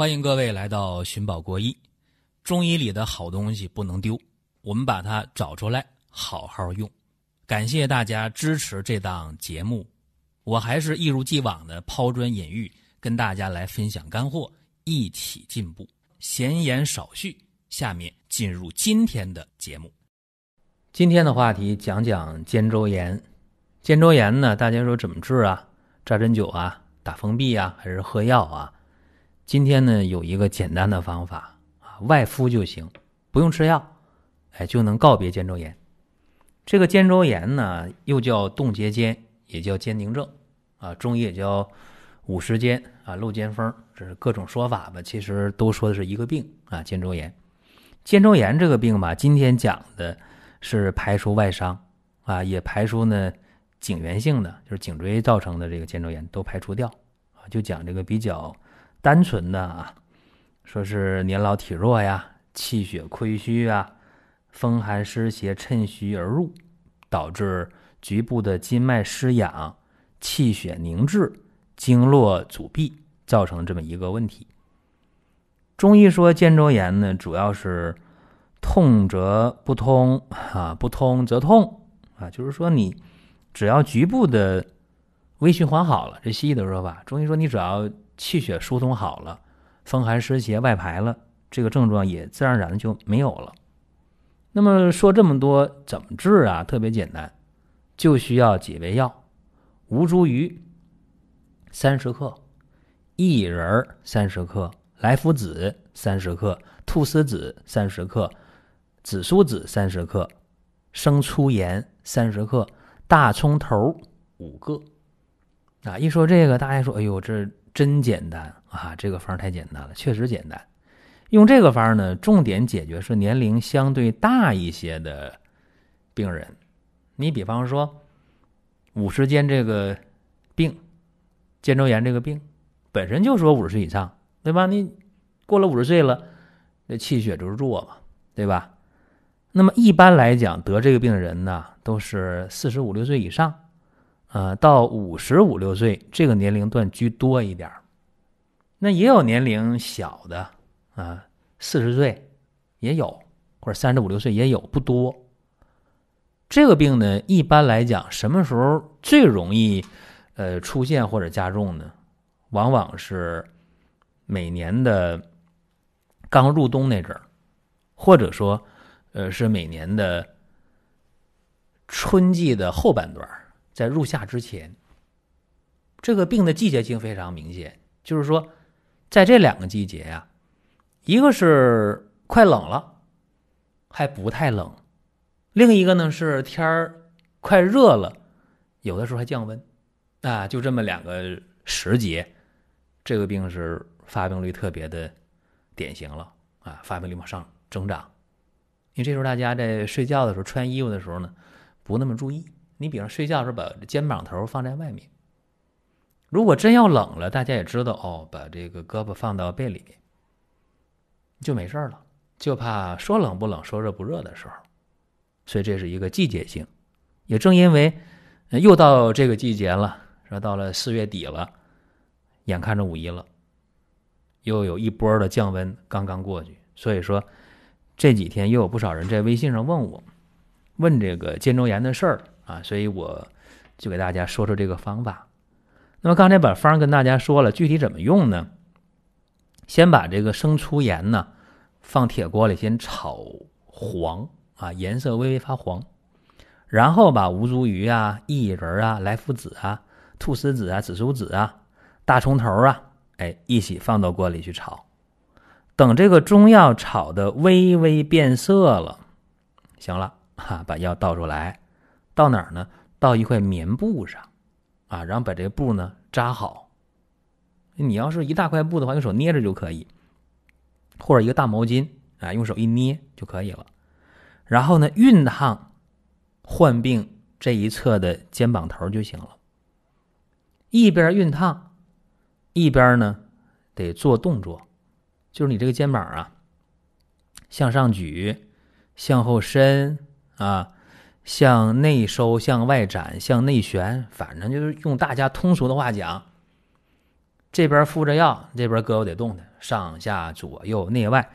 欢迎各位来到寻宝国医。中医里的好东西不能丢，我们把它找出来好好用。感谢大家支持这档节目，我还是一如既往的抛砖引玉，跟大家来分享干货，一起进步。闲言少叙，下面进入今天的节目。今天的话题讲讲肩周炎。肩周炎呢，大家说怎么治啊？扎针灸啊，打封闭啊，还是喝药啊？今天呢，有一个简单的方法啊，外敷就行，不用吃药，哎，就能告别肩周炎。这个肩周炎呢，又叫冻结肩，也叫肩凝症啊，中医也叫五十肩啊、漏肩风，这是各种说法吧。其实都说的是一个病啊，肩周炎。肩周炎这个病吧，今天讲的是排除外伤啊，也排除呢颈源性的，就是颈椎造成的这个肩周炎都排除掉啊，就讲这个比较。单纯的啊，说是年老体弱呀，气血亏虚啊，风寒湿邪趁虚而入，导致局部的筋脉失养，气血凝滞，经络阻闭，造成这么一个问题。中医说肩周炎呢，主要是痛则不通啊，不通则痛啊，就是说你只要局部的微循环好了，这西医的说法，中医说你只要。气血疏通好了，风寒湿邪外排了，这个症状也自然而然就没有了。那么说这么多怎么治啊？特别简单，就需要几味药：吴茱萸三十克，薏仁三十克，莱菔子三十克，菟丝子三十克，紫苏子三十克，生粗盐三十克，大葱头五个。啊，一说这个，大家说：“哎呦，这……”真简单啊！这个方太简单了，确实简单。用这个方呢，重点解决是年龄相对大一些的病人。你比方说，五十肩这个病，肩周炎这个病，本身就说五十岁以上，对吧？你过了五十岁了，这气血就是弱嘛，对吧？那么一般来讲，得这个病的人呢，都是四十五六岁以上。呃，到五十五六岁这个年龄段居多一点那也有年龄小的啊，四十岁也有，或者三十五六岁也有，不多。这个病呢，一般来讲，什么时候最容易呃出现或者加重呢？往往是每年的刚入冬那阵儿，或者说呃是每年的春季的后半段儿在入夏之前，这个病的季节性非常明显，就是说，在这两个季节呀，一个是快冷了，还不太冷；另一个呢是天儿快热了，有的时候还降温，啊，就这么两个时节，这个病是发病率特别的典型了啊，发病率往上增长。因为这时候大家在睡觉的时候穿衣服的时候呢，不那么注意。你比方睡觉的时候把肩膀头放在外面，如果真要冷了，大家也知道哦，把这个胳膊放到被里面就没事了。就怕说冷不冷，说热不热的时候，所以这是一个季节性。也正因为又到这个季节了，说到了四月底了，眼看着五一了，又有一波的降温刚刚过去，所以说这几天又有不少人在微信上问我，问这个肩周炎的事儿。啊，所以我就给大家说说这个方法。那么刚才把方跟大家说了，具体怎么用呢？先把这个生粗盐呢放铁锅里先炒黄啊，颜色微微发黄，然后把吴茱萸啊、薏仁啊、莱菔子啊、菟丝子啊、紫苏子啊、大葱头啊，哎，一起放到锅里去炒。等这个中药炒的微微变色了，行了哈，把药倒出来。到哪儿呢？到一块棉布上，啊，然后把这个布呢扎好。你要是一大块布的话，用手捏着就可以，或者一个大毛巾啊，用手一捏就可以了。然后呢，熨烫患病这一侧的肩膀头就行了。一边熨烫，一边呢得做动作，就是你这个肩膀啊，向上举，向后伸啊。向内收，向外展，向内旋，反正就是用大家通俗的话讲，这边敷着药，这边胳膊得动的，上下左右内外，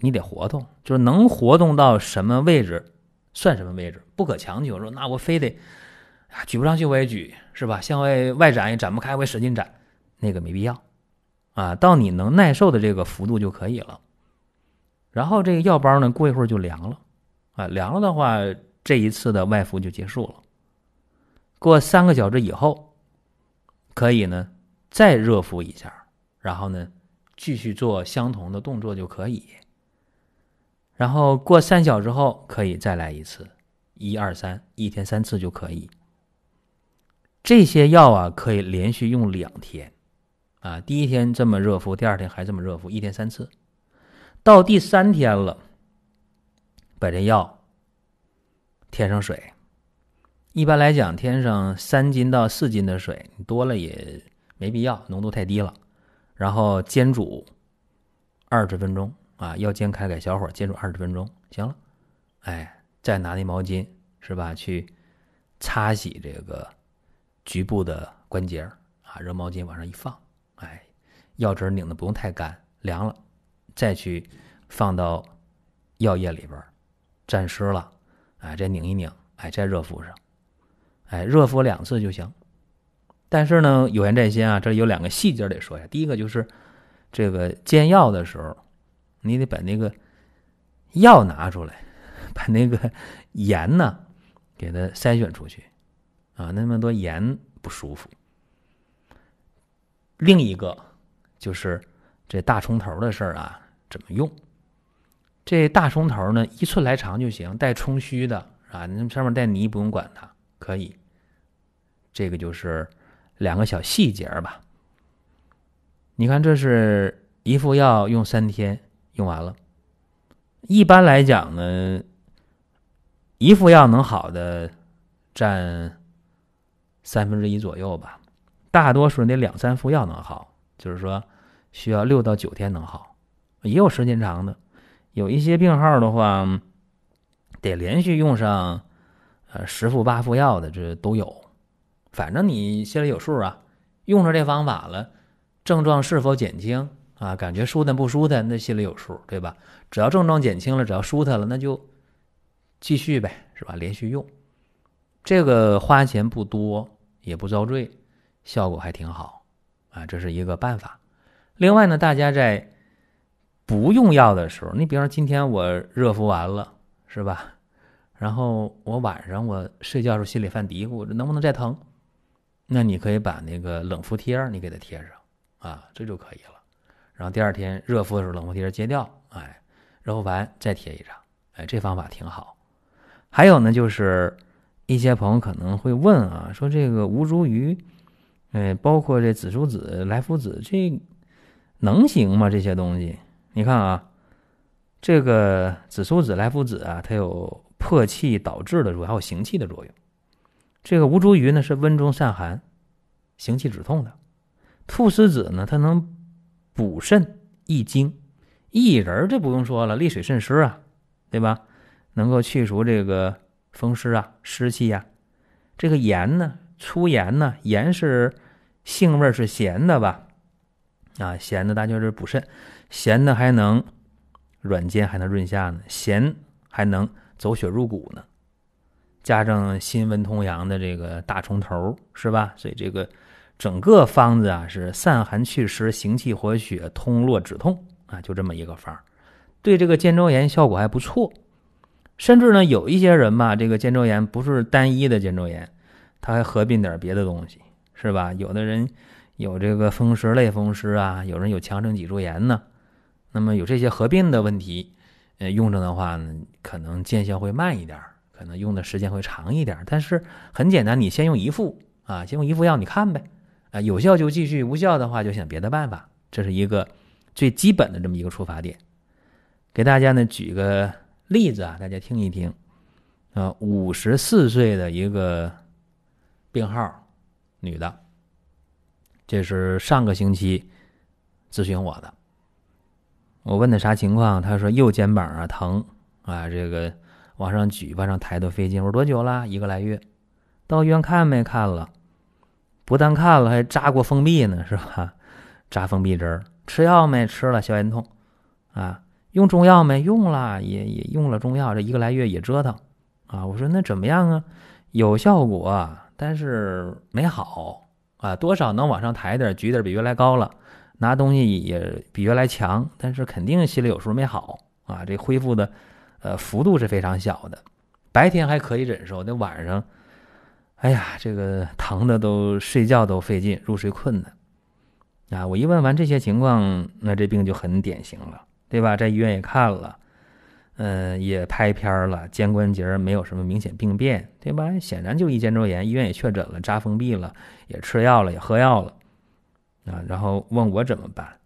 你得活动，就是能活动到什么位置算什么位置，不可强求。说那我非得啊举不上去我也举，是吧？向外外展也展不开，我使劲展，那个没必要啊。到你能耐受的这个幅度就可以了。然后这个药包呢，过一会儿就凉了啊，凉了的话，这一次的外敷就结束了。过三个小时以后，可以呢。再热敷一下，然后呢，继续做相同的动作就可以。然后过三小时后可以再来一次，一二三，一天三次就可以。这些药啊，可以连续用两天，啊，第一天这么热敷，第二天还这么热敷，一天三次。到第三天了，把这药添上水。一般来讲，添上三斤到四斤的水，多了也。没必要，浓度太低了。然后煎煮二十分钟啊，要煎开，改小火煎煮二十分钟，行了。哎，再拿那毛巾是吧，去擦洗这个局部的关节啊，热毛巾往上一放，哎，药汁拧的不用太干，凉了，再去放到药液里边沾湿了，哎，再拧一拧，哎，再热敷上，哎，热敷两次就行。但是呢，有言在先啊，这里有两个细节得说一下。第一个就是，这个煎药的时候，你得把那个药拿出来，把那个盐呢给它筛选出去啊，那么多盐不舒服。另一个就是这大葱头的事儿啊，怎么用？这大葱头呢，一寸来长就行，带葱须的啊，那上面带泥不用管它，可以。这个就是。两个小细节吧，你看，这是一副药用三天用完了。一般来讲呢，一副药能好的占三分之一左右吧，大多数得两三副药能好，就是说需要六到九天能好，也有时间长的，有一些病号的话，得连续用上呃十副八副药的，这都有。反正你心里有数啊，用上这方法了，症状是否减轻啊？感觉舒坦不舒坦？那心里有数，对吧？只要症状减轻了，只要舒坦了，那就继续呗，是吧？连续用，这个花钱不多，也不遭罪，效果还挺好啊，这是一个办法。另外呢，大家在不用药的时候，你比方说今天我热敷完了，是吧？然后我晚上我睡觉时候心里犯嘀咕，能不能再疼？那你可以把那个冷敷贴你给它贴上啊，这就可以了。然后第二天热敷的时候，冷敷贴揭掉，哎，热敷完再贴一张，哎，这方法挺好。还有呢，就是一些朋友可能会问啊，说这个吴茱萸，哎，包括这紫苏子、莱菔子，这能行吗？这些东西，你看啊，这个紫苏子、莱菔子啊，它有破气导滞的作用，还有行气的作用。这个吴茱萸呢是温中散寒、行气止痛的，菟丝子呢它能补肾益精，薏仁这不用说了，利水渗湿啊，对吧？能够去除这个风湿啊、湿气呀。这个盐呢，粗盐呢，盐是性味是咸的吧？啊，咸的大就是补肾，咸的还能软坚，还能润下呢，咸还能走血入骨呢。加上辛温通阳的这个大葱头，是吧？所以这个整个方子啊是散寒祛湿、行气活血、通络止痛啊，就这么一个方对这个肩周炎效果还不错。甚至呢，有一些人吧，这个肩周炎不是单一的肩周炎，他还合并点别的东西，是吧？有的人有这个风湿类风湿啊，有人有强肾脊柱炎呢。那么有这些合并的问题，呃，用着的话呢，可能见效会慢一点。可能用的时间会长一点，但是很简单，你先用一副啊，先用一副药，你看呗，啊，有效就继续，无效的话就想别的办法，这是一个最基本的这么一个出发点。给大家呢举个例子啊，大家听一听，啊，五十四岁的一个病号，女的，这是上个星期咨询我的，我问他啥情况，他说右肩膀啊疼啊，这个。往上举，往上抬都费劲。我说多久了？一个来月。到医院看没？看了，不但看了，还扎过封闭呢，是吧？扎封闭针吃药没？吃了消炎痛，啊，用中药没？用了，也也用了中药，这一个来月也折腾，啊，我说那怎么样啊？有效果，但是没好，啊，多少能往上抬点，举点比原来高了，拿东西也比原来强，但是肯定心里有数，没好，啊，这恢复的，呃，幅度是非常小的，白天还可以忍受，那晚上，哎呀，这个疼的都睡觉都费劲，入睡困难。啊，我一问完这些情况，那这病就很典型了，对吧？在医院也看了，嗯，也拍片了，肩关节没有什么明显病变，对吧？显然就一肩周炎，医院也确诊了，扎封闭了，也吃药了，也喝药了，啊，然后问我怎么办？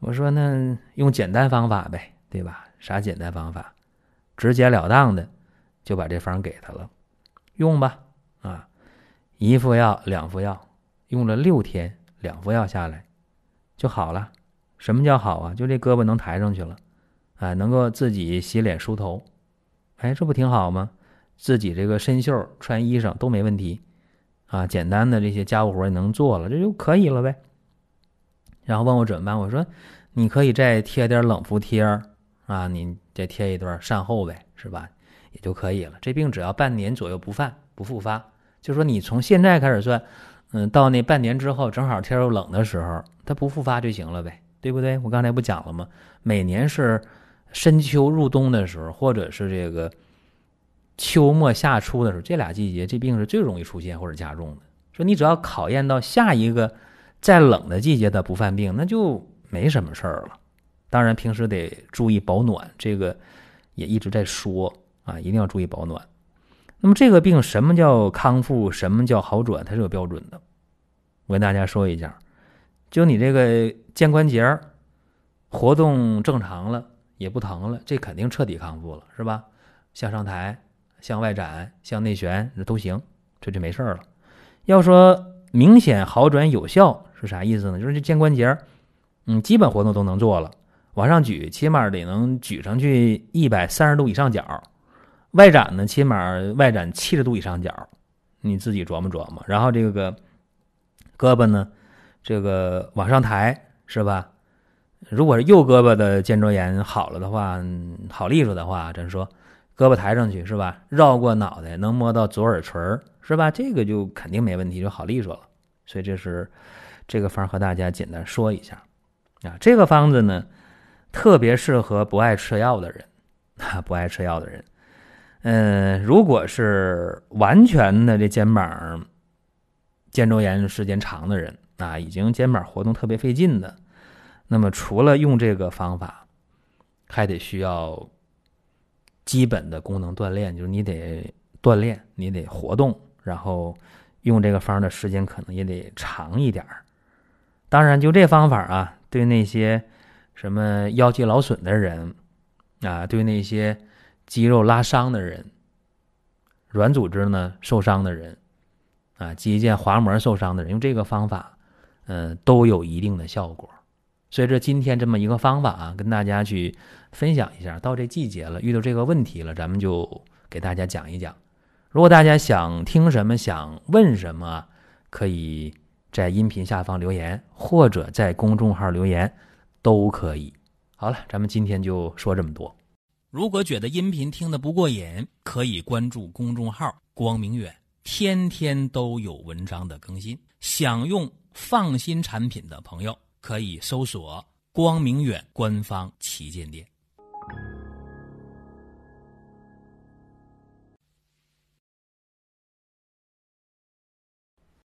我说那用简单方法呗，对吧？啥简单方法？直截了当的就把这方给他了，用吧，啊，一副药，两副药，用了六天。两副药下来就好了，什么叫好啊？就这胳膊能抬上去了，啊，能够自己洗脸梳头，哎，这不挺好吗？自己这个伸袖穿衣裳都没问题，啊，简单的这些家务活也能做了，这就可以了呗。然后问我怎么办？我说你可以再贴点冷敷贴啊，你再贴一段善后呗，是吧？也就可以了。这病只要半年左右不犯不复发，就说你从现在开始算。嗯，到那半年之后，正好天又冷的时候，它不复发就行了呗，对不对？我刚才不讲了吗？每年是深秋入冬的时候，或者是这个秋末夏初的时候，这俩季节这病是最容易出现或者加重的。说你只要考验到下一个再冷的季节它不犯病，那就没什么事儿了。当然平时得注意保暖，这个也一直在说啊，一定要注意保暖。那么这个病什么叫康复？什么叫好转？它是有标准的。我跟大家说一下，就你这个肩关节活动正常了，也不疼了，这肯定彻底康复了，是吧？向上抬、向外展、向内旋，这都行，这就没事了。要说明显好转有效是啥意思呢？就是这肩关节嗯，基本活动都能做了，往上举，起码得能举上去一百三十度以上角。外展呢，起码外展七十度以上角，你自己琢磨琢磨。然后这个胳膊呢，这个往上抬是吧？如果是右胳膊的肩周炎好了的话，好利索的话，咱说胳膊抬上去是吧？绕过脑袋能摸到左耳垂是吧？这个就肯定没问题，就好利索了。所以这是这个方和大家简单说一下啊。这个方子呢，特别适合不爱吃药的人啊，不爱吃药的人。嗯，如果是完全的这肩膀肩周炎时间长的人啊，已经肩膀活动特别费劲的，那么除了用这个方法，还得需要基本的功能锻炼，就是你得锻炼，你得活动，然后用这个方的时间可能也得长一点当然，就这方法啊，对那些什么腰肌劳损的人啊，对那些。肌肉拉伤的人，软组织呢受伤的人，啊，肌腱滑膜受伤的人，用这个方法，嗯，都有一定的效果。随着今天这么一个方法啊，跟大家去分享一下。到这季节了，遇到这个问题了，咱们就给大家讲一讲。如果大家想听什么，想问什么，可以在音频下方留言，或者在公众号留言，都可以。好了，咱们今天就说这么多。如果觉得音频听得不过瘾，可以关注公众号“光明远”，天天都有文章的更新。想用放心产品的朋友，可以搜索“光明远”官方旗舰店。